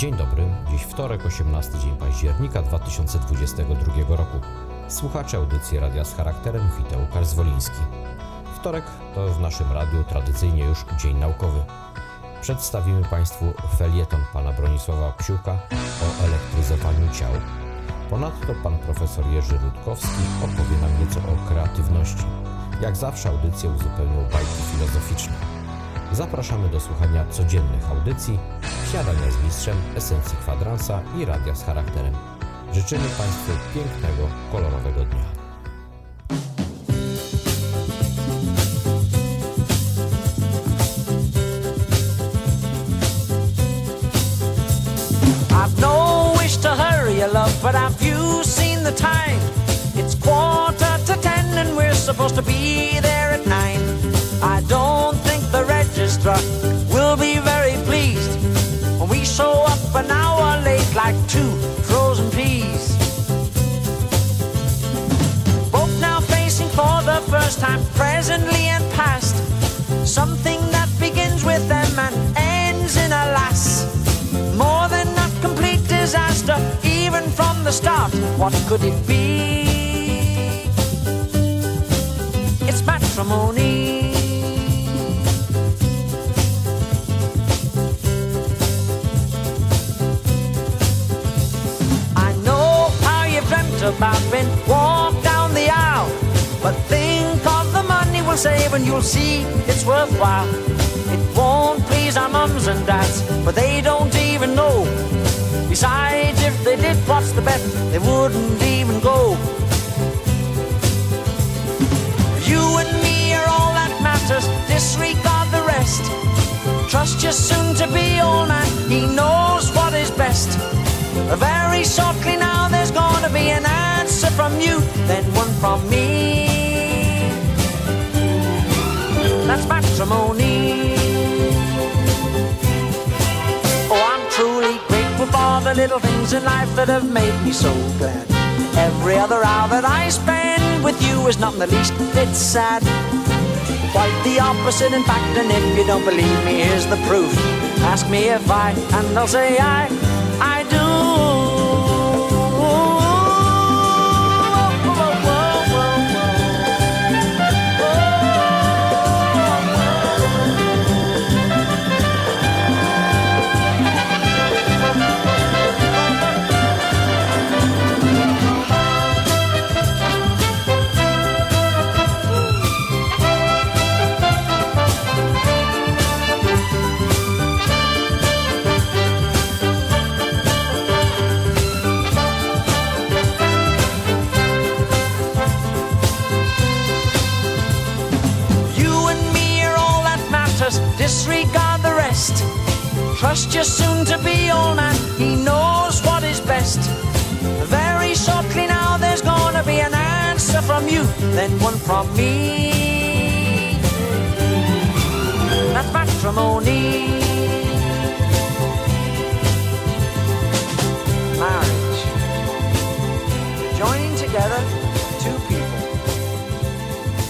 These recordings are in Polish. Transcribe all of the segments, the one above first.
Dzień dobry, dziś wtorek, 18 dzień października 2022 roku. Słuchacze audycji Radia z charakterem wita Łukasz Zwoliński. Wtorek to w naszym radiu tradycyjnie już Dzień Naukowy. Przedstawimy Państwu felieton pana Bronisława Psiuka o elektryzowaniu ciał. Ponadto pan profesor Jerzy Rutkowski opowie nam nieco o kreatywności. Jak zawsze audycję uzupełnią bajki filozoficzne. Zapraszamy do słuchania codziennych audycji, śniadania z mistrzem, esencji kwadransa i radia z charakterem. Życzymy Państwu pięknego, kolorowego dnia. No but have you seen the time? It's quarter to ten and we're supposed to be from the start. What could it be? It's matrimony. I know how you've dreamt about being walked down the aisle, but think of the money we'll save and you'll see it's worthwhile. It won't please our mums and dads, but they don't even know. If they did, what's the bet? They wouldn't even go. You and me are all that matters, disregard the rest. Trust your soon to be old man, he knows what is best. Very shortly now, there's gonna be an answer from you, then one from me. That's matrimony. The little things in life that have made me so glad. Every other hour that I spend with you is not in the least bit sad. Quite the opposite, in fact, and if you don't believe me, here's the proof. Ask me if I, and I'll say I disregard the rest. Trust your soon to be old man, he knows what is best. Very shortly now, there's gonna be an answer from you, then one from me. That's matrimony. Marriage. Joining together two people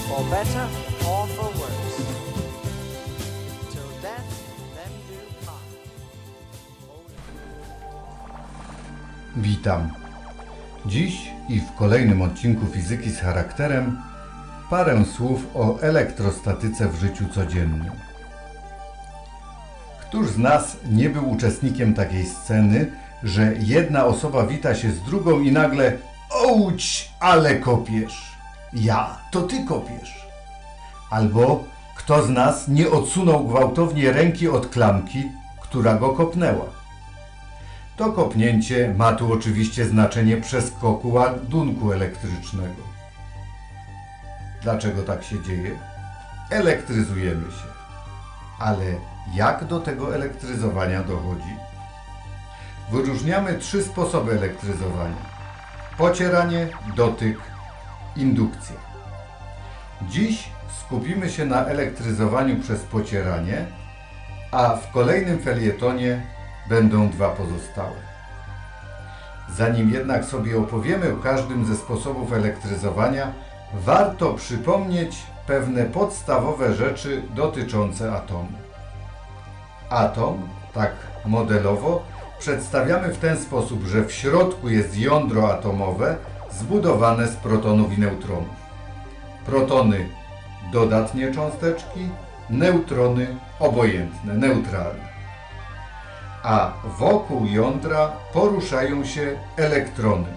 for better Witam. Dziś i w kolejnym odcinku Fizyki z charakterem parę słów o elektrostatyce w życiu codziennym. Któż z nas nie był uczestnikiem takiej sceny, że jedna osoba wita się z drugą i nagle Ouć, ale kopiesz! Ja, to ty kopiesz! Albo kto z nas nie odsunął gwałtownie ręki od klamki, która go kopnęła? To kopnięcie ma tu oczywiście znaczenie przeskoku ładunku elektrycznego. Dlaczego tak się dzieje? Elektryzujemy się. Ale jak do tego elektryzowania dochodzi? Wyróżniamy trzy sposoby elektryzowania: pocieranie, dotyk, indukcja. Dziś skupimy się na elektryzowaniu przez pocieranie, a w kolejnym felietonie będą dwa pozostałe. Zanim jednak sobie opowiemy o każdym ze sposobów elektryzowania, warto przypomnieć pewne podstawowe rzeczy dotyczące atomu. Atom, tak modelowo, przedstawiamy w ten sposób, że w środku jest jądro atomowe zbudowane z protonów i neutronów. Protony dodatnie cząsteczki, neutrony obojętne, neutralne. A wokół jądra poruszają się elektrony,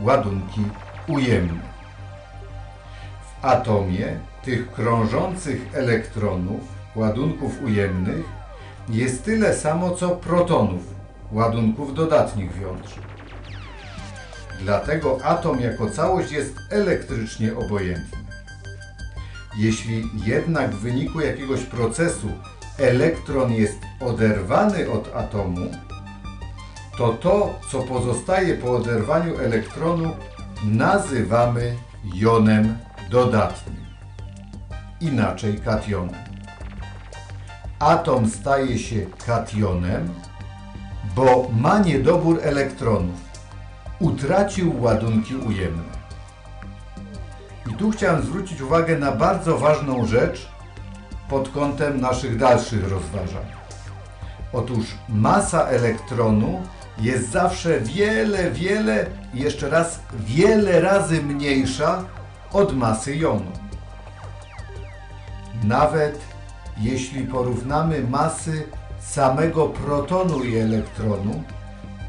ładunki ujemne. W atomie tych krążących elektronów, ładunków ujemnych, jest tyle samo co protonów, ładunków dodatnich w jądrze. Dlatego atom jako całość jest elektrycznie obojętny. Jeśli jednak w wyniku jakiegoś procesu elektron jest oderwany od atomu, to to, co pozostaje po oderwaniu elektronu, nazywamy jonem dodatnim, inaczej kationem. Atom staje się kationem, bo ma niedobór elektronów, utracił ładunki ujemne. I tu chciałem zwrócić uwagę na bardzo ważną rzecz pod kątem naszych dalszych rozważań. Otóż masa elektronu jest zawsze wiele, wiele, i jeszcze raz wiele razy mniejsza od masy jonu. Nawet jeśli porównamy masy samego protonu i elektronu,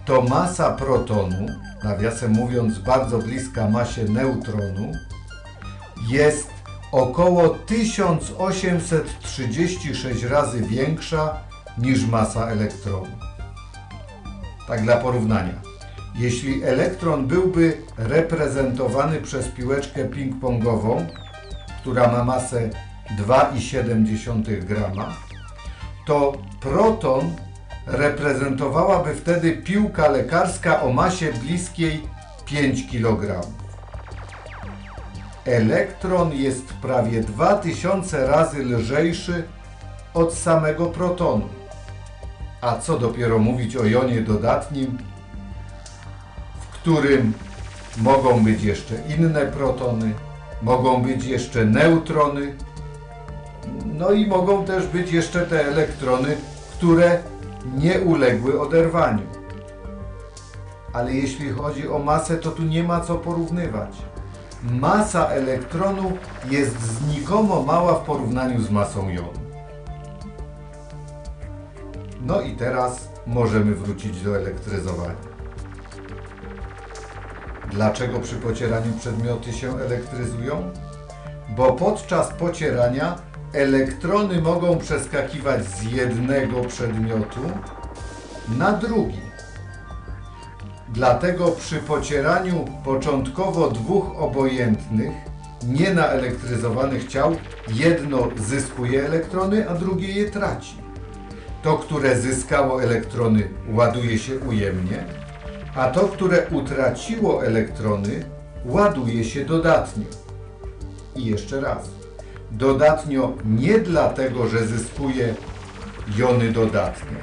to masa protonu, nawiasem mówiąc bardzo bliska masie neutronu, jest około 1836 razy większa niż masa elektronu. Tak dla porównania. Jeśli elektron byłby reprezentowany przez piłeczkę ping-pongową, która ma masę 2,7 grama, to proton reprezentowałaby wtedy piłka lekarska o masie bliskiej 5 kg. Elektron jest prawie 2000 razy lżejszy od samego protonu. A co dopiero mówić o jonie dodatnim, w którym mogą być jeszcze inne protony, mogą być jeszcze neutrony, no i mogą też być jeszcze te elektrony, które nie uległy oderwaniu. Ale jeśli chodzi o masę, to tu nie ma co porównywać. Masa elektronu jest znikomo mała w porównaniu z masą jonu. No i teraz możemy wrócić do elektryzowania. Dlaczego przy pocieraniu przedmioty się elektryzują? Bo podczas pocierania elektrony mogą przeskakiwać z jednego przedmiotu na drugi. Dlatego przy pocieraniu początkowo dwóch obojętnych, nienaelektryzowanych ciał, jedno zyskuje elektrony, a drugie je traci. To, które zyskało elektrony, ładuje się ujemnie, a to, które utraciło elektrony, ładuje się dodatnio. I jeszcze raz. Dodatnio nie dlatego, że zyskuje jony dodatnie,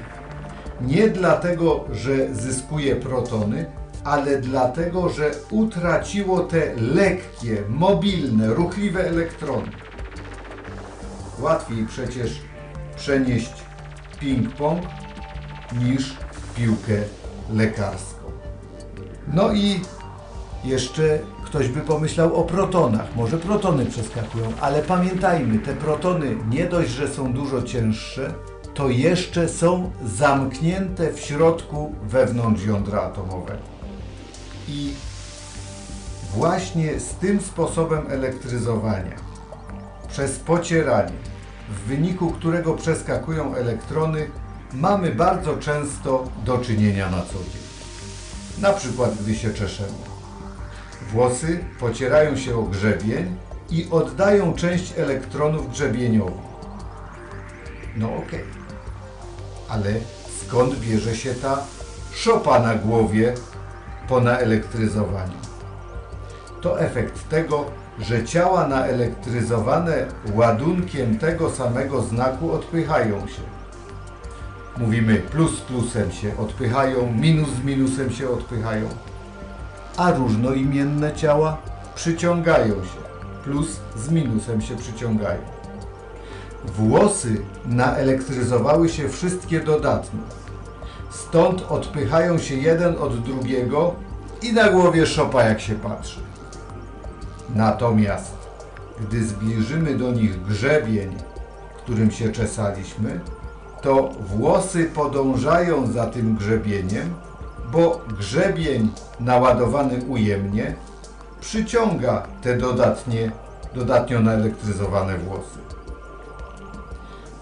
nie dlatego, że zyskuje protony, ale dlatego, że utraciło te lekkie, mobilne, ruchliwe elektrony. Łatwiej przecież przenieść ping-pong niż piłkę lekarską. No i jeszcze ktoś by pomyślał o protonach. Może protony przeskakują, ale pamiętajmy, te protony nie dość, że są dużo cięższe, to jeszcze są zamknięte w środku wewnątrz jądra atomowego. I właśnie z tym sposobem elektryzowania, przez pocieranie, w wyniku którego przeskakują elektrony, mamy bardzo często do czynienia na co dzień. Na przykład, gdy się czeszemy. Włosy pocierają się o grzebień i oddają część elektronów grzebieniowi. No okej. Ale skąd bierze się ta szopa na głowie po naelektryzowaniu? To efekt tego, że ciała naelektryzowane ładunkiem tego samego znaku odpychają się. Mówimy plus plusem się odpychają, minus minusem się odpychają. A różnoimienne ciała przyciągają się. Plus z minusem się przyciągają. Włosy naelektryzowały się wszystkie dodatnie. Stąd odpychają się jeden od drugiego i na głowie szopa jak się patrzy. Natomiast gdy zbliżymy do nich grzebień, którym się czesaliśmy, to włosy podążają za tym grzebieniem, bo grzebień naładowany ujemnie przyciąga te dodatnie, dodatnio naelektryzowane włosy.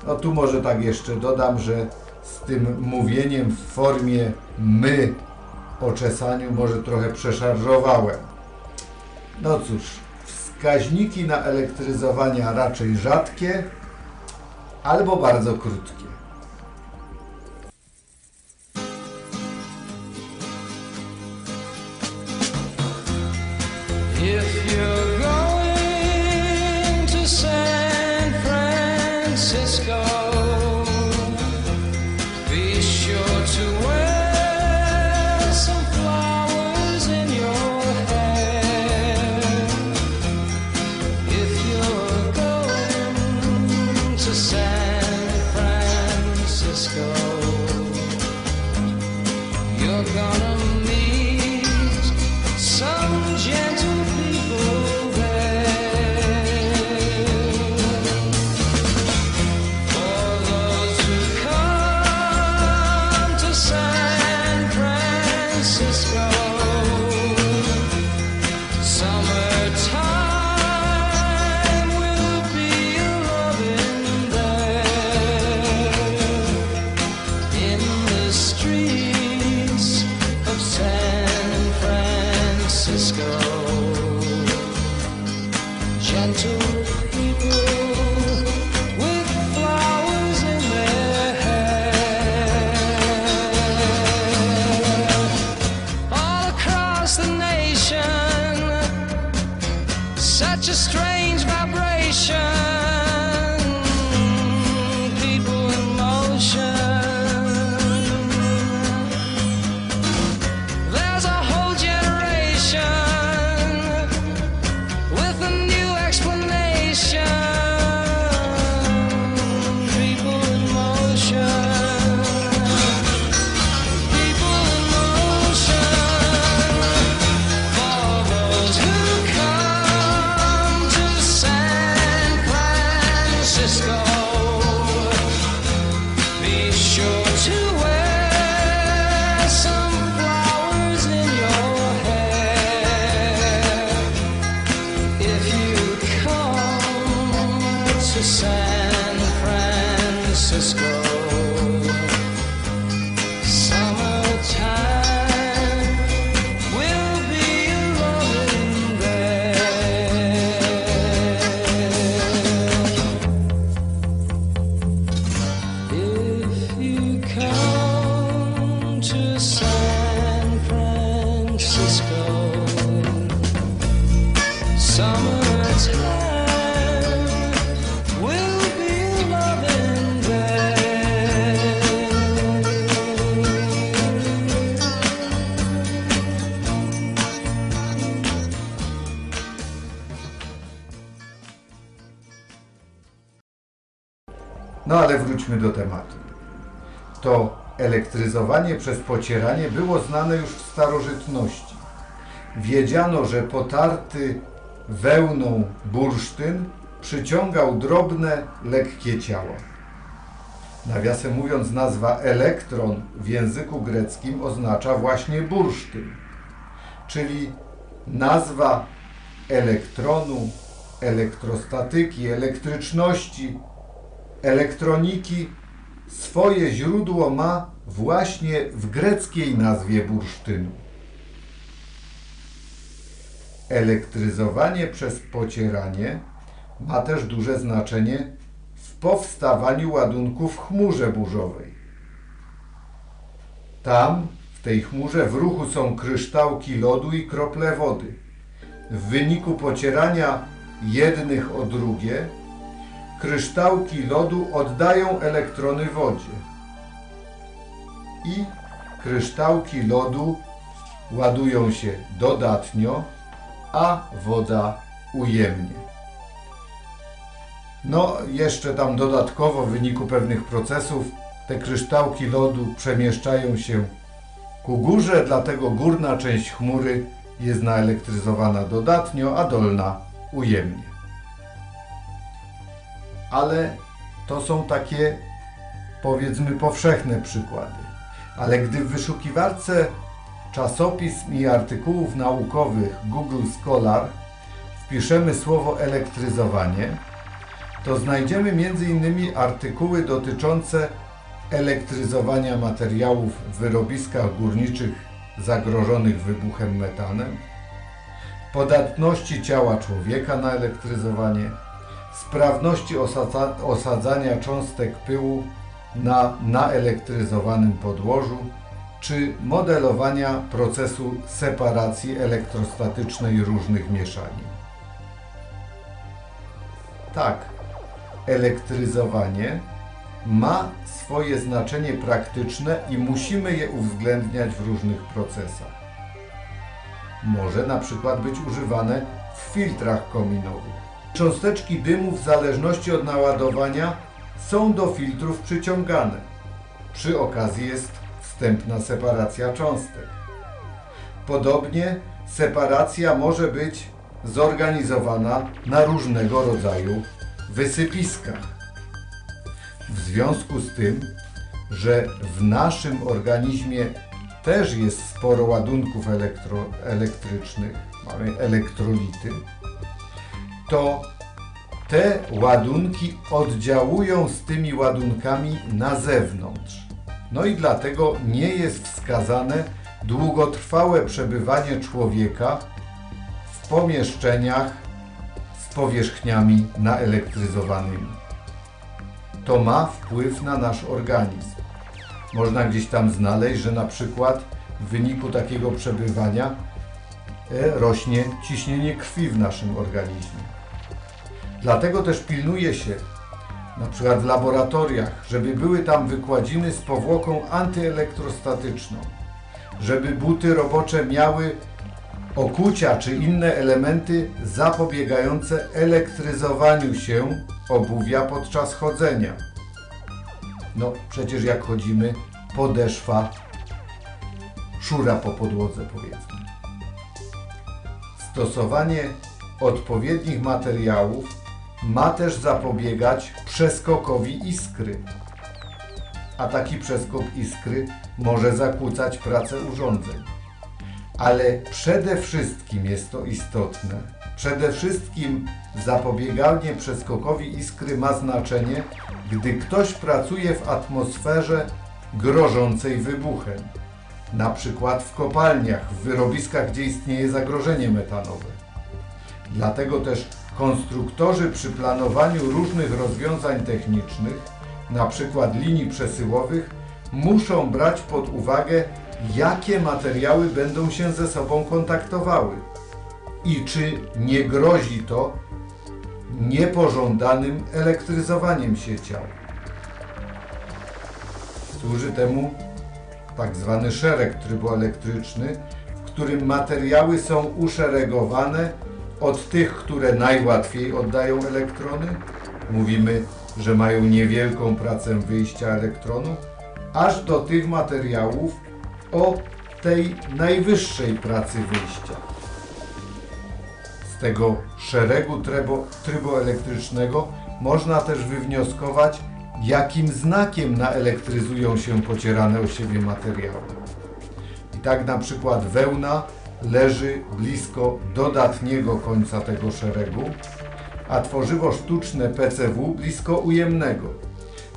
No tu może tak jeszcze dodam, że z tym mówieniem w formie my o czesaniu może trochę przeszarżowałem. No cóż, wskaźniki na elektryzowania raczej rzadkie albo bardzo krótkie. Wróćmy do tematu. To elektryzowanie przez pocieranie było znane już w starożytności. Wiedziano, że potarty wełną bursztyn przyciągał drobne, lekkie ciała. Nawiasem mówiąc, nazwa elektron w języku greckim oznacza właśnie bursztyn, czyli nazwa elektronu, elektrostatyki, elektryczności, elektroniki swoje źródło ma właśnie w greckiej nazwie bursztynu. Elektryzowanie przez pocieranie ma też duże znaczenie w powstawaniu ładunku w chmurze burzowej. Tam, w tej chmurze, w ruchu są kryształki lodu i krople wody. W wyniku pocierania jednych o drugie, kryształki lodu oddają elektrony wodzie i kryształki lodu ładują się dodatnio, a woda ujemnie. No, jeszcze tam dodatkowo w wyniku pewnych procesów te kryształki lodu przemieszczają się ku górze, dlatego górna część chmury jest naelektryzowana dodatnio, a dolna ujemnie. Ale to są takie powiedzmy powszechne przykłady. Ale gdy w wyszukiwarce czasopism i artykułów naukowych Google Scholar wpiszemy słowo elektryzowanie, to znajdziemy m.in. artykuły dotyczące elektryzowania materiałów w wyrobiskach górniczych zagrożonych wybuchem metanem, podatności ciała człowieka na elektryzowanie, sprawności osadza, osadzania cząstek pyłu na naelektryzowanym podłożu, czy modelowania procesu separacji elektrostatycznej różnych mieszanin. Tak, elektryzowanie ma swoje znaczenie praktyczne i musimy je uwzględniać w różnych procesach. Może na przykład być używane w filtrach kominowych. Cząsteczki dymu w zależności od naładowania są do filtrów przyciągane. Przy okazji jest wstępna separacja cząstek. Podobnie separacja może być zorganizowana na różnego rodzaju wysypiskach. W związku z tym, że w naszym organizmie też jest sporo ładunków elektrycznych, mamy elektrolity, to te ładunki oddziałują z tymi ładunkami na zewnątrz. No i dlatego nie jest wskazane długotrwałe przebywanie człowieka w pomieszczeniach z powierzchniami naelektryzowanymi. To ma wpływ na nasz organizm. Można gdzieś tam znaleźć, że na przykład w wyniku takiego przebywania e, rośnie ciśnienie krwi w naszym organizmie. Dlatego też pilnuje się, na przykład w laboratoriach, żeby były tam wykładziny z powłoką antyelektrostatyczną, żeby buty robocze miały okucia czy inne elementy zapobiegające elektryzowaniu się obuwia podczas chodzenia. No przecież jak chodzimy, podeszwa szura po podłodze powiedzmy. Stosowanie odpowiednich materiałów ma też zapobiegać przeskokowi iskry. A taki przeskok iskry może zakłócać pracę urządzeń. Ale przede wszystkim jest to istotne. Przede wszystkim zapobieganie przeskokowi iskry ma znaczenie, gdy ktoś pracuje w atmosferze grożącej wybuchem. Na przykład w kopalniach, w wyrobiskach, gdzie istnieje zagrożenie metanowe. Dlatego też konstruktorzy przy planowaniu różnych rozwiązań technicznych, przykład linii przesyłowych, muszą brać pod uwagę, jakie materiały będą się ze sobą kontaktowały i czy nie grozi to niepożądanym elektryzowaniem się ciał. Służy temu tak zwany szereg tryboelektryczny, w którym materiały są uszeregowane od tych, które najłatwiej oddają elektrony, mówimy, że mają niewielką pracę wyjścia elektronu, aż do tych materiałów o tej najwyższej pracy wyjścia. Z tego szeregu trybo, tryboelektrycznego można też wywnioskować, jakim znakiem naelektryzują się pocierane o siebie materiały. I tak na przykład wełna leży blisko dodatniego końca tego szeregu, a tworzywo sztuczne PCW blisko ujemnego.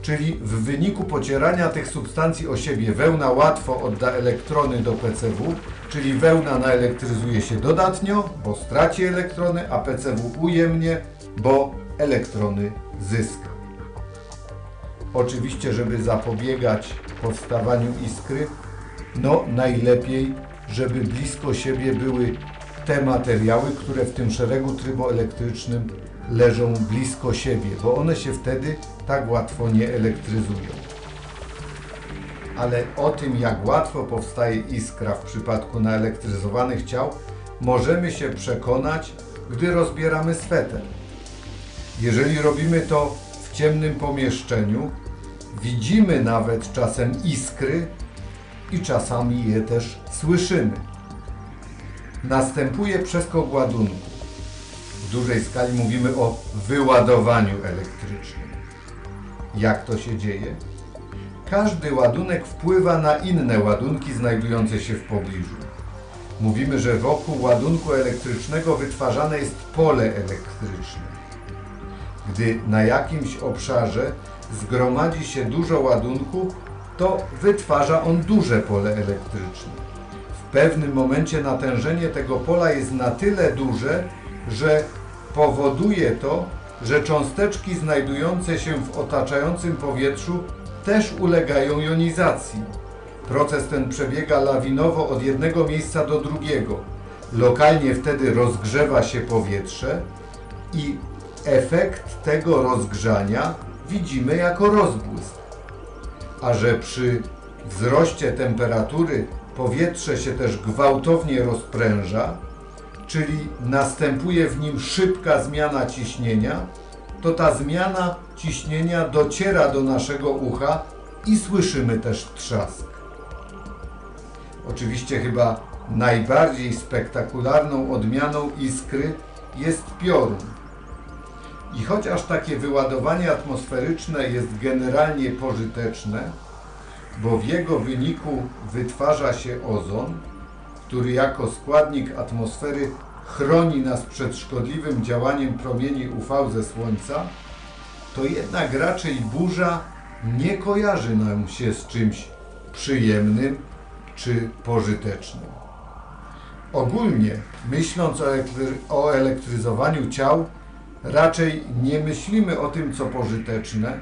Czyli w wyniku pocierania tych substancji o siebie wełna łatwo odda elektrony do PCW, czyli wełna naelektryzuje się dodatnio, bo straci elektrony, a PCW ujemnie, bo elektrony zyska. Oczywiście, żeby zapobiegać powstawaniu iskry, no najlepiej, żeby blisko siebie były te materiały, które w tym szeregu tryboelektrycznym leżą blisko siebie, bo one się wtedy tak łatwo nie elektryzują. Ale o tym, jak łatwo powstaje iskra w przypadku naelektryzowanych ciał, możemy się przekonać, gdy rozbieramy sweter. Jeżeli robimy to w ciemnym pomieszczeniu, Widzimy nawet czasem iskry i czasami je też słyszymy. Następuje przeskok ładunku. W dużej skali mówimy o wyładowaniu elektrycznym. Jak to się dzieje? Każdy ładunek wpływa na inne ładunki znajdujące się w pobliżu. Mówimy, że wokół ładunku elektrycznego wytwarzane jest pole elektryczne. Gdy na jakimś obszarze zgromadzi się dużo ładunku, to wytwarza on duże pole elektryczne. W pewnym momencie natężenie tego pola jest na tyle duże, że powoduje to, że cząsteczki znajdujące się w otaczającym powietrzu też ulegają jonizacji. Proces ten przebiega lawinowo od jednego miejsca do drugiego. Lokalnie wtedy rozgrzewa się powietrze i efekt tego rozgrzania widzimy jako rozbłysk. A że przy wzroście temperatury powietrze się też gwałtownie rozpręża, czyli następuje w nim szybka zmiana ciśnienia, to ta zmiana ciśnienia dociera do naszego ucha i słyszymy też trzask. Oczywiście chyba najbardziej spektakularną odmianą iskry jest piorun. I chociaż takie wyładowanie atmosferyczne jest generalnie pożyteczne, bo w jego wyniku wytwarza się ozon, który jako składnik atmosfery chroni nas przed szkodliwym działaniem promieni UV ze Słońca, to jednak raczej burza nie kojarzy nam się z czymś przyjemnym czy pożytecznym. Ogólnie, myśląc o, elektry- o elektryzowaniu ciał, raczej nie myślimy o tym, co pożyteczne,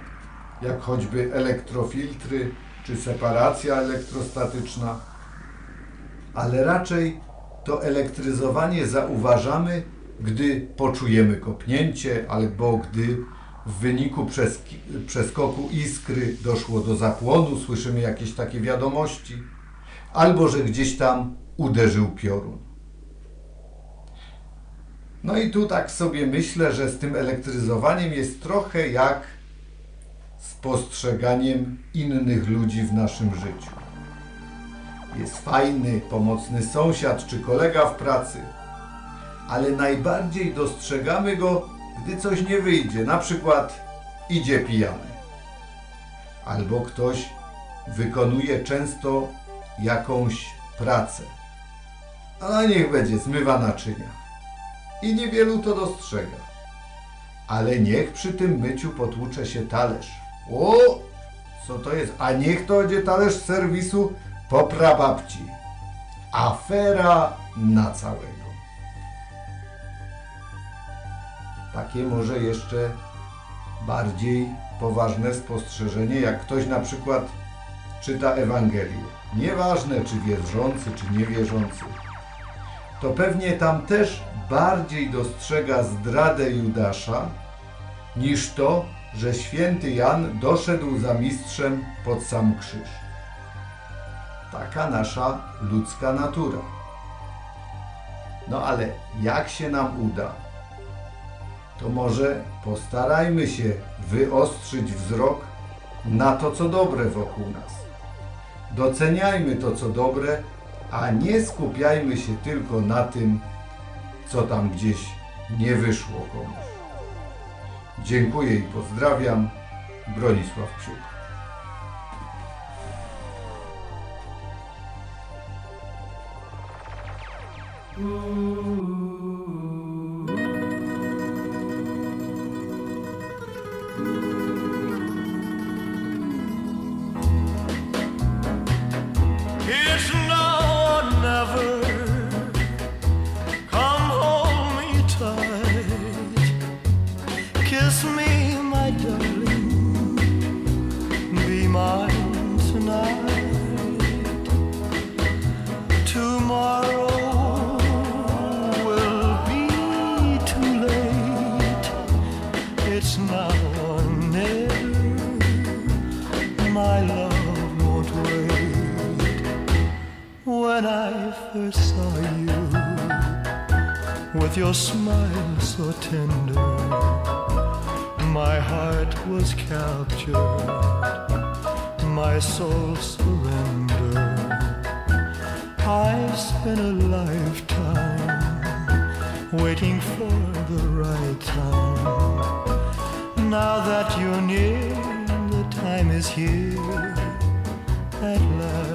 jak choćby elektrofiltry czy separacja elektrostatyczna, ale raczej to elektryzowanie zauważamy, gdy poczujemy kopnięcie albo gdy w wyniku przeskoku iskry doszło do zapłonu, słyszymy jakieś takie wiadomości, albo że gdzieś tam uderzył piorun. No i tu tak sobie myślę, że z tym elektryzowaniem jest trochę jak z postrzeganiem innych ludzi w naszym życiu. Jest fajny, pomocny sąsiad czy kolega w pracy, ale najbardziej dostrzegamy go, gdy coś nie wyjdzie, na przykład idzie pijany, albo ktoś wykonuje często jakąś pracę, a niech będzie, zmywa naczynia i niewielu to dostrzega. Ale niech przy tym myciu potłucze się talerz. O, co to jest? A niech to będzie talerz serwisu po prababci. Afera na całego. Takie może jeszcze bardziej poważne spostrzeżenie, jak ktoś na przykład czyta Ewangelię. Nieważne, czy wierzący, czy niewierzący to pewnie tam też bardziej dostrzega zdradę Judasza niż to, że święty Jan doszedł za mistrzem pod sam krzyż. Taka nasza ludzka natura. No ale jak się nam uda, to może postarajmy się wyostrzyć wzrok na to, co dobre wokół nas. Doceniajmy to, co dobre, a nie skupiajmy się tylko na tym, co tam gdzieś nie wyszło komuś. Dziękuję i pozdrawiam. Bronisław Psiuk. Right time. Now that you're near, the time is here at last.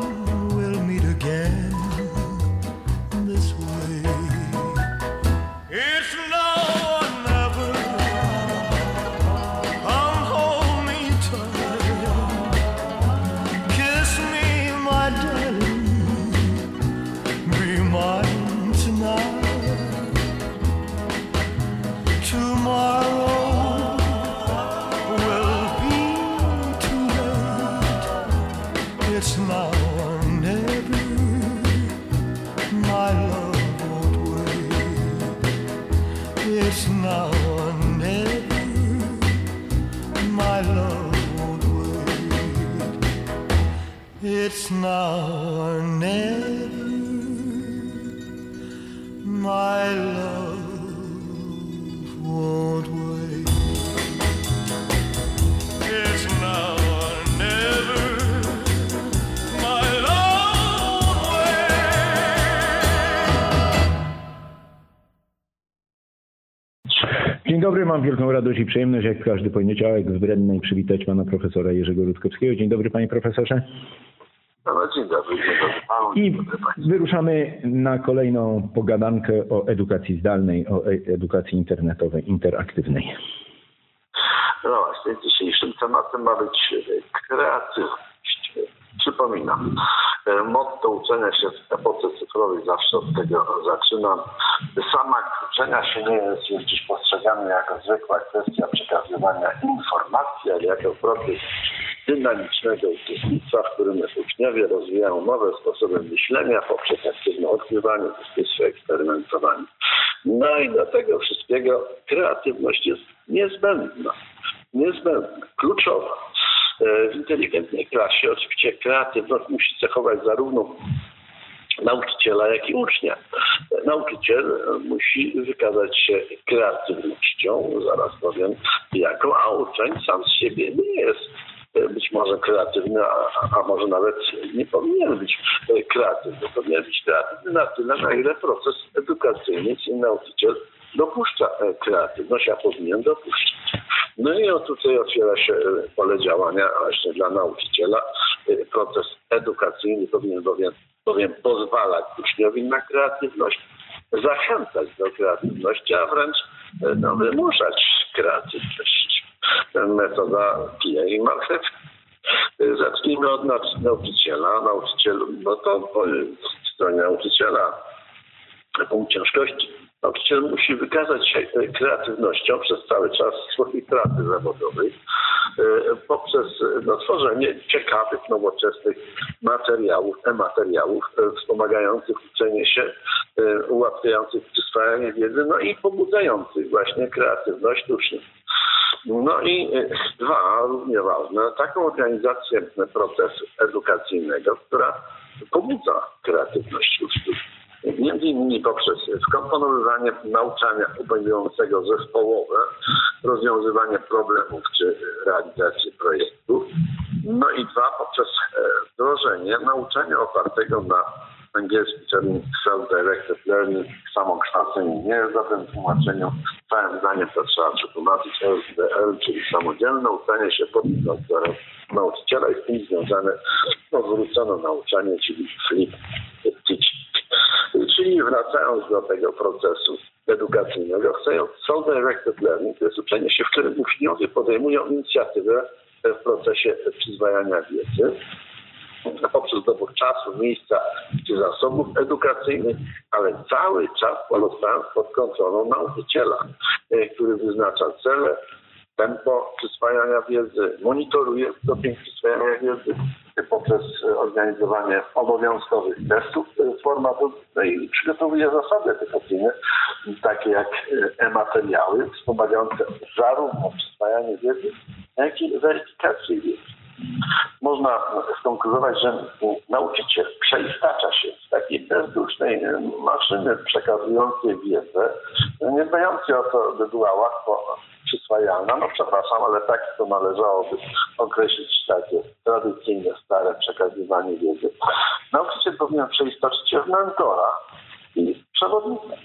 It's now or never. My love won't wait. It's now or never. My love won't dobry, mam wielką radość i przyjemność, jak każdy poniedziałek w Brennej przywitać pana profesora Jerzego Rutkowskiego. Dzień dobry panie profesorze. No, dzień dobry, dzień dobry panu, I dzień dobry państwu. wyruszamy na kolejną pogadankę o edukacji zdalnej, o e- edukacji internetowej, interaktywnej. No właśnie, dzisiejszym tematem ma być kreatywność. Przypominam, e, motto uczenia się w epoce cyfrowej zawsze od tego zaczynam. Sam akt uczenia się nie jest już dziś postrzegany jako zwykła kwestia przekazywania informacji, ale jako proces dynamicznego uczestnictwa, w którym uczniowie rozwijają nowe sposoby myślenia poprzez aktywne odkrywanie, dyskusję, eksperymentowanie. No i do tego wszystkiego kreatywność jest niezbędna, niezbędna, kluczowa. E, W inteligentnej klasie oczywiście kreatywność musi cechować zarówno nauczyciela, jak i ucznia. Nauczyciel musi wykazać się kreatywnością, zaraz powiem jaką, a uczeń sam z siebie nie jest e, być może kreatywny, a, a może nawet nie powinien być e, kreatywny. Powinien być kreatywny na tyle, na ile proces edukacyjny, czyli nauczyciel dopuszcza e, kreatywność, a powinien dopuszczać. No i o tutaj otwiera się e, pole działania właśnie dla nauczyciela. E, Proces edukacyjny powinien bowiem, bowiem pozwalać uczniowi na kreatywność, zachęcać do kreatywności, a wręcz no, wymuszać kreatywność. Metoda pija i marchewki. Zacznijmy od nau- nauczyciela. Nauczyciel, no to po stronie nauczyciela punkt ciężkości. Nauczyciel musi wykazać się kreatywnością przez cały czas swojej pracy zawodowej poprzez e, no, tworzenie ciekawych, nowoczesnych materiałów, e-materiałów e, wspomagających uczenie się, e, ułatwiających przyswajanie wiedzy, no i pobudzających właśnie kreatywność uczniów. No i dwa, równie ważne, taką organizację procesu edukacyjnego, która pobudza kreatywność uczniów. Między innymi poprzez skomponowywanie nauczania obejmującego zespołowe, rozwiązywanie problemów czy realizację projektów. No i dwa, poprzez e, wdrożenie nauczania opartego na Angielski termin self-directed learning, samokształcenie nie jest dobrym tłumaczeniem. Całym zdaniem to trzeba przetłumaczyć SDL, czyli samodzielne uczenie się pod nadzorem nauczyciela i z tym związane odwrócone nauczanie, czyli flip teaching. Czyli wracając do tego procesu edukacyjnego, self-directed learning to jest uczenie się, w którym uczniowie podejmują inicjatywę w procesie przyswajania wiedzy poprzez dobór czasu, miejsca czy zasobów edukacyjnych, ale cały czas pozostając pod kontrolą nauczyciela, e, który wyznacza cele, tempo przyswajania wiedzy, monitoruje stopień przyswajania wiedzy poprzez organizowanie obowiązkowych testów no i przygotowuje zasady edukacyjne, takie jak e-materiały wspomagające zarówno przyswajanie wiedzy, jak i weryfikację wiedzy. Można skonkludować, że nauczyciel przeistacza się z takiej bezdusznej maszyny przekazującej wiedzę, nie dbającej o to, by była łatwo przyswajalna. No przepraszam, ale tak to należałoby określić takie tradycyjne, stare przekazywanie wiedzy. Nauczyciel powinien przeistoczyć się w mentora i przewodnika.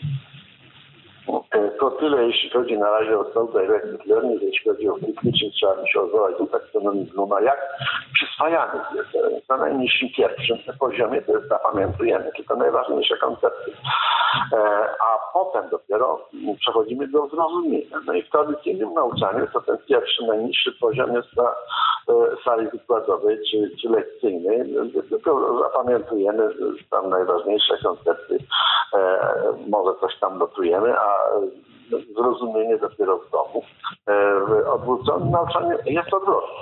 To tyle, jeśli chodzi na razie o self-directed learning, jeśli chodzi o krytyczny, trzeba by się odwołać do taksonomii Bluma, jak przyswajamy wiedzę. Na najniższym pierwszym poziomie to jest zapamiętujemy, tylko najważniejsze koncepty. A potem dopiero przechodzimy do zrozumienia. No i w tradycyjnym nauczaniu to ten pierwszy, najniższy poziom jest na sali wykładowej czy, czy lekcyjnej. Tylko zapamiętujemy tam najważniejsze koncepty, może coś tam notujemy, a zrozumienie dopiero w domu. W odwróconym nauczaniu jest odwrotnie.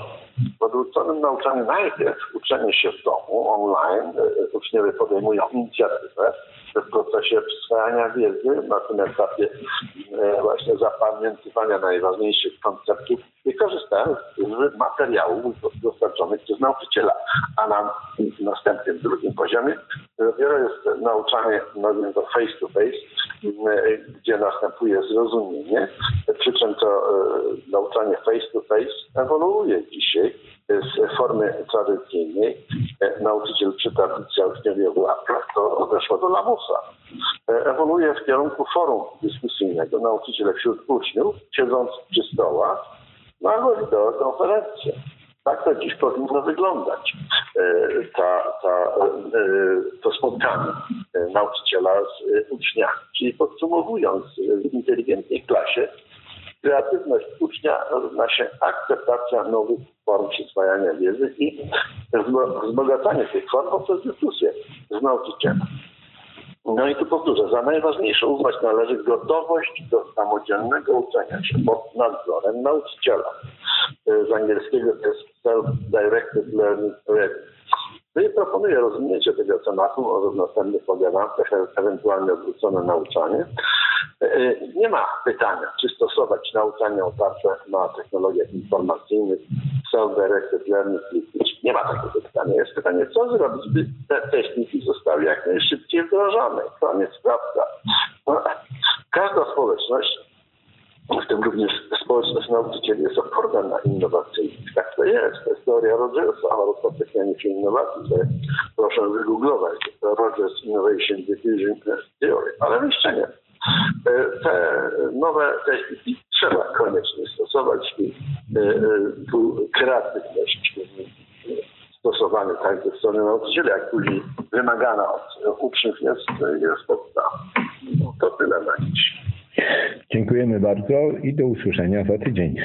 W odwróconym nauczaniu najpierw uczenie się w domu, online, uczniowie podejmują inicjatywę w procesie przyswajania wiedzy na tym etapie właśnie zapamiętywania najważniejszych konceptów i korzystają z materiałów dostarczonych przez nauczyciela. A na następnym, drugim poziomie dopiero jest nauczanie, to face to face, gdzie następuje zrozumienie, przy czym to nauczanie face to face ewoluuje dzisiaj z formy tradycyjnej. Nauczyciel przy tablicy, a w łapkach, to odeszło do lamusa. Ewoluuje w kierunku forum dyskusyjnego. Nauczyciele wśród uczniów, siedząc przy stołach, no albo wideokonferencje. Tak to dziś powinno wyglądać. Ta, ta, to spotkanie nauczyciela z uczniami. Czyli podsumowując, w inteligentnej klasie kreatywność ucznia równa się akceptacja nowych form przyswajania wiedzy i wzbogacanie tych form poprzez dyskusję z nauczycielem. No i tu powtórzę, za najważniejszą uznać należy gotowość do samodzielnego uczenia się pod nadzorem nauczyciela. Z angielskiego to jest Self-Directed Learning Ready. No i proponuję rozwinięcie tego tematu, może w następnych pogaдаnkach, ewentualnie odwrócone nauczanie. Nie ma pytania, czy stosować nauczanie oparte na technologiach informacyjnych, self-directed learning, nie ma takiego pytania. Jest pytanie, co zrobić, by te techniki zostały jak najszybciej wdrożone. Koniec, prawda. No, każda społeczność, w tym również społeczność nauczycieli jest oporna na innowacyjność. Tak to jest. To jest teoria Rogersa, a rozpowszechnianie się innowacji. To jest, proszę wygooglować. Rogers Innovation Diffusion Theory. Ale jeszcze nie te nowe techniki trzeba koniecznie stosować i tu kreatywność stosowanie tak ze strony nauczycieli, jak później wymagana od uczniów jest, jest podstawą. To tyle na dziś. Dziękujemy bardzo i do usłyszenia za tydzień.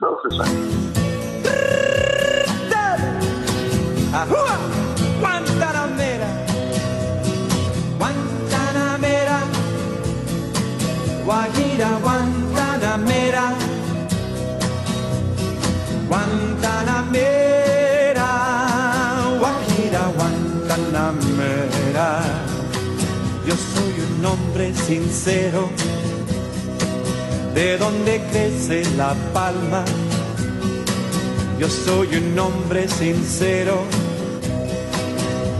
Do usłyszenia. Hombre sincero, de donde crece la palma. Yo soy un hombre sincero,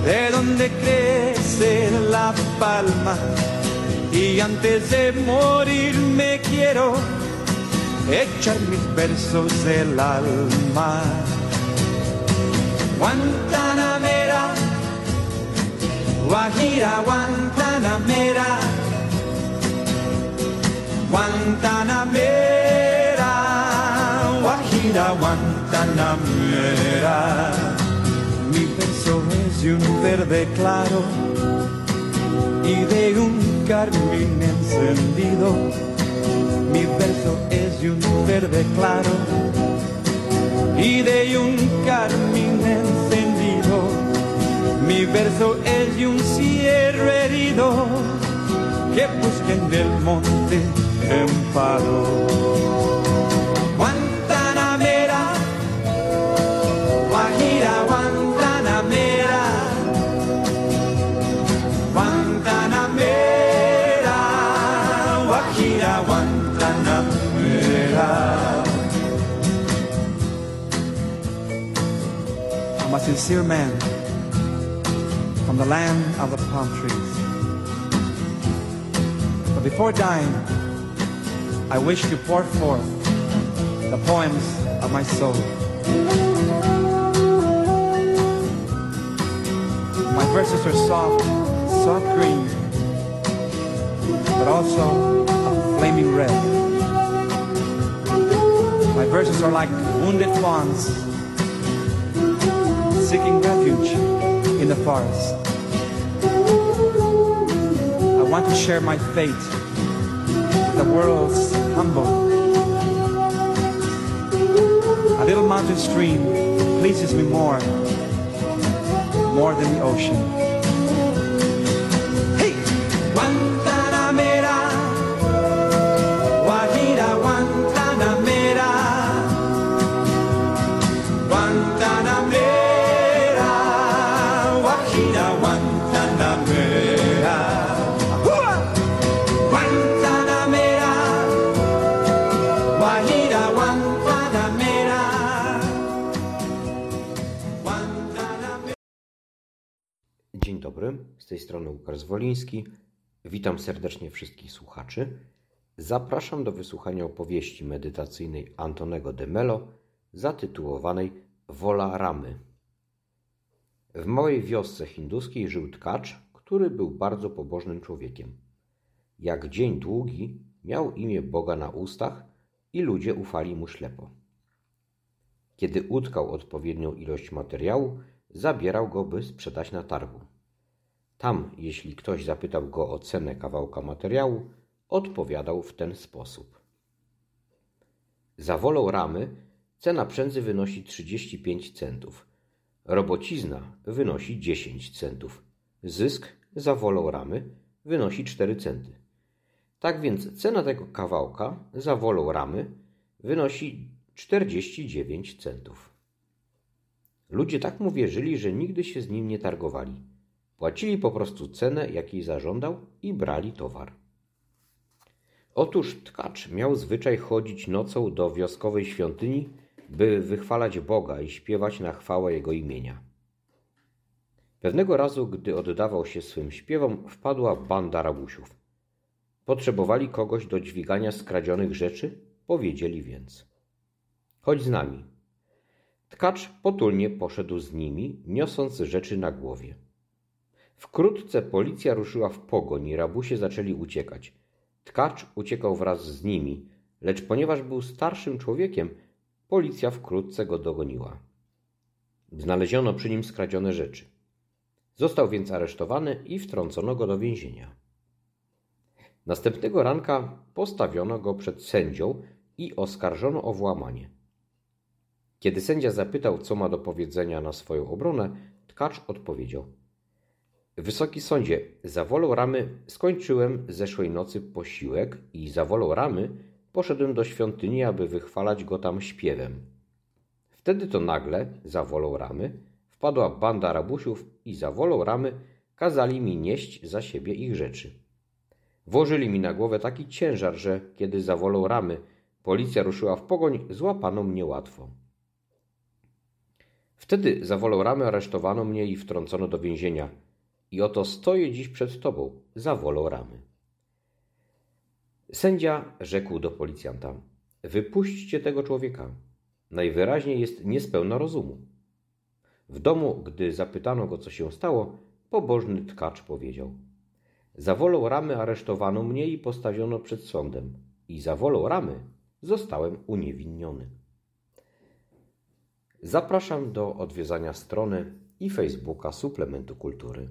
de donde crece la palma. Y antes de morir me quiero echar mis versos del alma. Guantanamera, Guajira, Guantanamera, Guantanamera, Guajira, Guantanamera. Mi verso es de un verde claro y de un carmín encendido. Mi verso es de un verde claro y de un carmín. Mi verso es de un cierre herido que busca en el monte emparo. Guantanamera, Guajira, Guantanamera, Guantanamera, Guajira, Guantanamera. I'm a sincere man the land of the palm trees. But before dying, I wish to pour forth the poems of my soul. My verses are soft, soft green, but also a flaming red. My verses are like wounded fawns seeking refuge in the forest. Want to share my fate the world's humble. A little mountain stream pleases me more, more than the ocean. Dzień dobry, z tej strony Łukasz Zwoliński. Witam serdecznie wszystkich słuchaczy. Zapraszam do wysłuchania opowieści medytacyjnej Antonego de Mello zatytułowanej Wola Ramy. W małej wiosce hinduskiej żył tkacz, który był bardzo pobożnym człowiekiem. Jak dzień długi, miał imię Boga na ustach i ludzie ufali mu ślepo. Kiedy utkał odpowiednią ilość materiału, zabierał go, by sprzedać na targu. Tam, jeśli ktoś zapytał go o cenę kawałka materiału, odpowiadał w ten sposób. Za wolą ramy cena przędzy wynosi 35 centów. Robocizna wynosi 10 centów. Zysk za wolą ramy wynosi 4 centy. Tak więc cena tego kawałka za wolą ramy wynosi 49 centów. Ludzie tak mu wierzyli, że nigdy się z nim nie targowali. Płacili po prostu cenę, jakiej zażądał i brali towar. Otóż tkacz miał zwyczaj chodzić nocą do wioskowej świątyni, by wychwalać Boga i śpiewać na chwałę Jego imienia. Pewnego razu, gdy oddawał się swym śpiewom, wpadła banda rabusiów. Potrzebowali kogoś do dźwigania skradzionych rzeczy, powiedzieli więc. Chodź z nami. Tkacz potulnie poszedł z nimi, niosąc rzeczy na głowie. Wkrótce policja ruszyła w pogoń i rabusie zaczęli uciekać. Tkacz uciekał wraz z nimi, lecz ponieważ był starszym człowiekiem, policja wkrótce go dogoniła. Znaleziono przy nim skradzione rzeczy. Został więc aresztowany i wtrącono go do więzienia. Następnego ranka postawiono go przed sędzią i oskarżono o włamanie. Kiedy sędzia zapytał, co ma do powiedzenia na swoją obronę, tkacz odpowiedział: Wysoki sądzie, za wolą ramy skończyłem zeszłej nocy posiłek i za wolą ramy poszedłem do świątyni, aby wychwalać go tam śpiewem. Wtedy to nagle, za wolą ramy, wpadła banda rabusiów i za wolą ramy kazali mi nieść za siebie ich rzeczy. Włożyli mi na głowę taki ciężar, że kiedy za wolą ramy policja ruszyła w pogoń, złapano mnie łatwo. Wtedy za wolą ramy aresztowano mnie i wtrącono do więzienia. I oto stoję dziś przed tobą za wolą ramy. Sędzia rzekł do policjanta: Wypuśćcie tego człowieka. Najwyraźniej jest niespełna rozumu. W domu, gdy zapytano go, co się stało, pobożny tkacz powiedział: Za wolą ramy aresztowano mnie i postawiono przed sądem, i za wolą ramy zostałem uniewinniony. Zapraszam do odwiedzania strony i Facebooka Suplementu Kultury.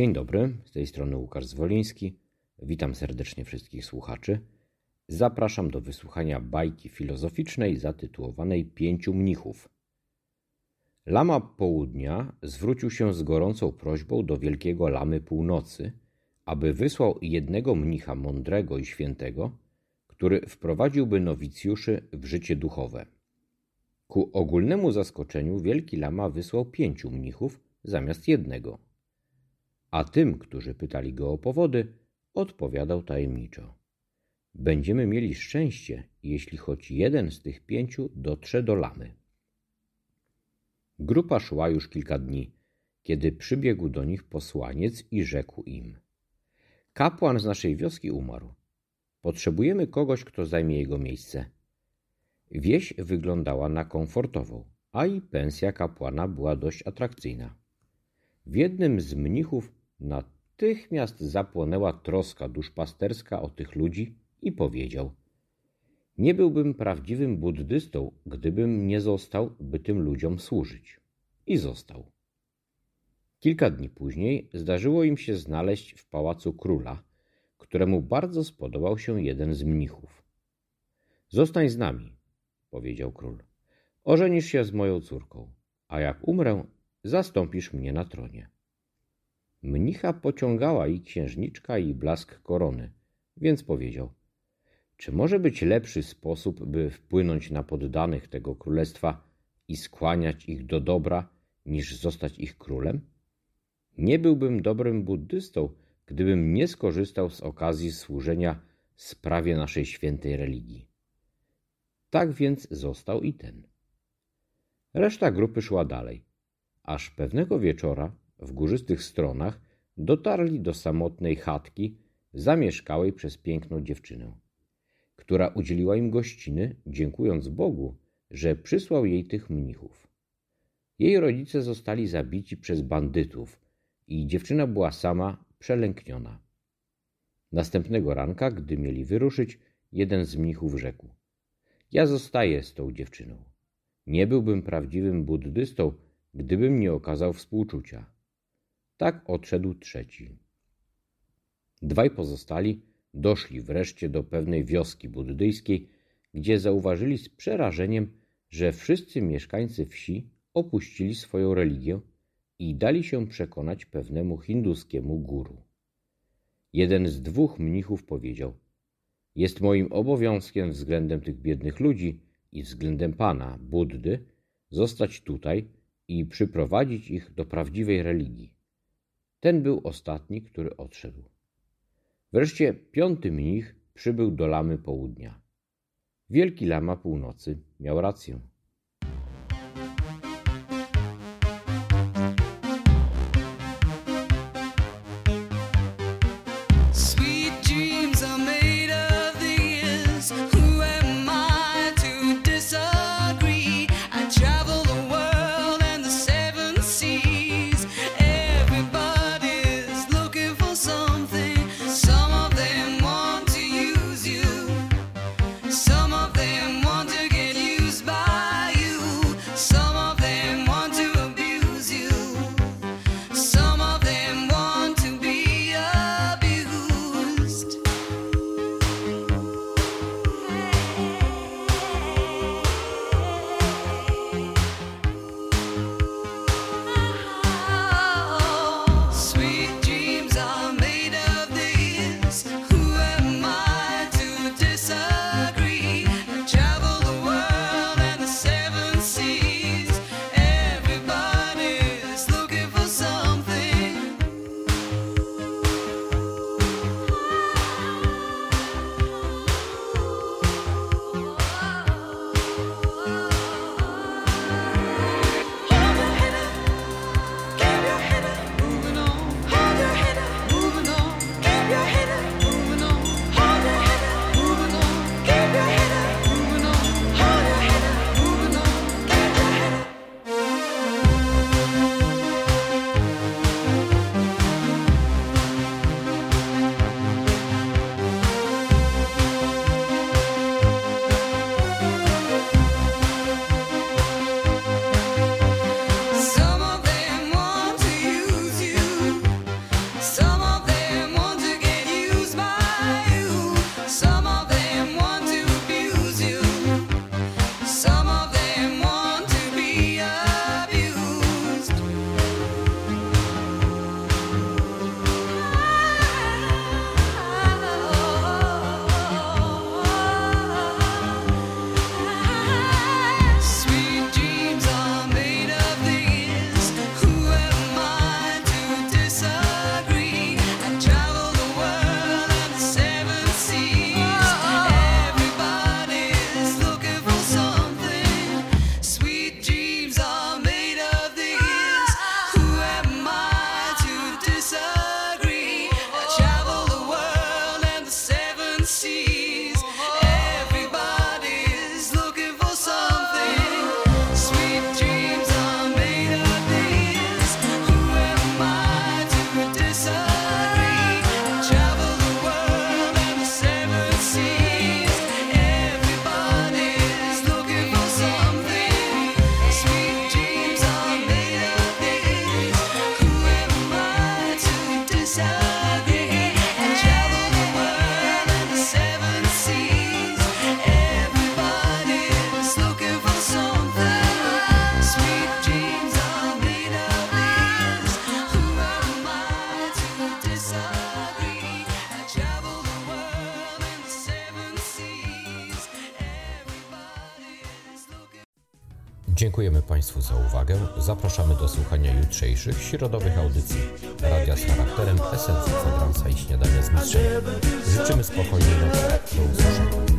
Dzień dobry, z tej strony Łukasz Zwoliński. Witam serdecznie wszystkich słuchaczy. Zapraszam do wysłuchania bajki filozoficznej zatytułowanej Pięciu Mnichów. Lama Południa zwrócił się z gorącą prośbą do wielkiego Lamy Północy, aby wysłał jednego mnicha mądrego i świętego, który wprowadziłby nowicjuszy w życie duchowe. Ku ogólnemu zaskoczeniu wielki Lama wysłał pięciu mnichów zamiast jednego – a tym, którzy pytali go o powody, odpowiadał tajemniczo. Będziemy mieli szczęście, jeśli choć jeden z tych pięciu dotrze do lamy. Grupa szła już kilka dni, kiedy przybiegł do nich posłaniec i rzekł im: Kapłan z naszej wioski umarł. Potrzebujemy kogoś, kto zajmie jego miejsce. Wieś wyglądała na komfortową, a i pensja kapłana była dość atrakcyjna. W jednym z mnichów natychmiast zapłonęła troska duszpasterska o tych ludzi i powiedział: Nie byłbym prawdziwym buddystą, gdybym nie został, by tym ludziom służyć. I został. Kilka dni później zdarzyło im się znaleźć w pałacu króla, któremu bardzo spodobał się jeden z mnichów. Zostań z nami, powiedział król. Ożenisz się z moją córką, a jak umrę, zastąpisz mnie na tronie. Mnicha pociągała i księżniczka i blask korony, więc powiedział: Czy może być lepszy sposób, by wpłynąć na poddanych tego królestwa i skłaniać ich do dobra, niż zostać ich królem? Nie byłbym dobrym buddystą, gdybym nie skorzystał z okazji służenia sprawie naszej świętej religii. Tak więc został i ten. Reszta grupy szła dalej, aż pewnego wieczora w górzystych stronach dotarli do samotnej chatki zamieszkałej przez piękną dziewczynę, która udzieliła im gościny, dziękując Bogu, że przysłał jej tych mnichów. Jej rodzice zostali zabici przez bandytów i dziewczyna była sama przelękniona. Następnego ranka, gdy mieli wyruszyć, jeden z mnichów rzekł: Ja zostaję z tą dziewczyną. Nie byłbym prawdziwym buddystą, gdybym nie okazał współczucia. Tak odszedł trzeci. Dwaj pozostali doszli wreszcie do pewnej wioski buddyjskiej, gdzie zauważyli z przerażeniem, że wszyscy mieszkańcy wsi opuścili swoją religię i dali się przekonać pewnemu hinduskiemu guru. Jeden z dwóch mnichów powiedział: Jest moim obowiązkiem względem tych biednych ludzi i względem Pana, Buddy, zostać tutaj i przyprowadzić ich do prawdziwej religii. Ten był ostatni, który odszedł. Wreszcie piąty mnich przybył do lamy południa. Wielki lama północy miał rację. Dziękujemy Państwu za uwagę. Zapraszamy do słuchania jutrzejszych środowych audycji Radia z charakterem, esencji kwadransa i śniadania z mistrzem. Życzymy spokojnego. Do usłyszenia.